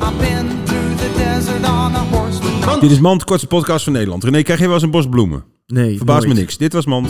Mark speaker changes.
Speaker 1: I've been through the desert on a horse with no
Speaker 2: Dit is Mand, kortste podcast van Nederland. René, krijg je wel eens een bos bloemen?
Speaker 3: Nee,
Speaker 2: Verbaast me niks. Dit was Mand.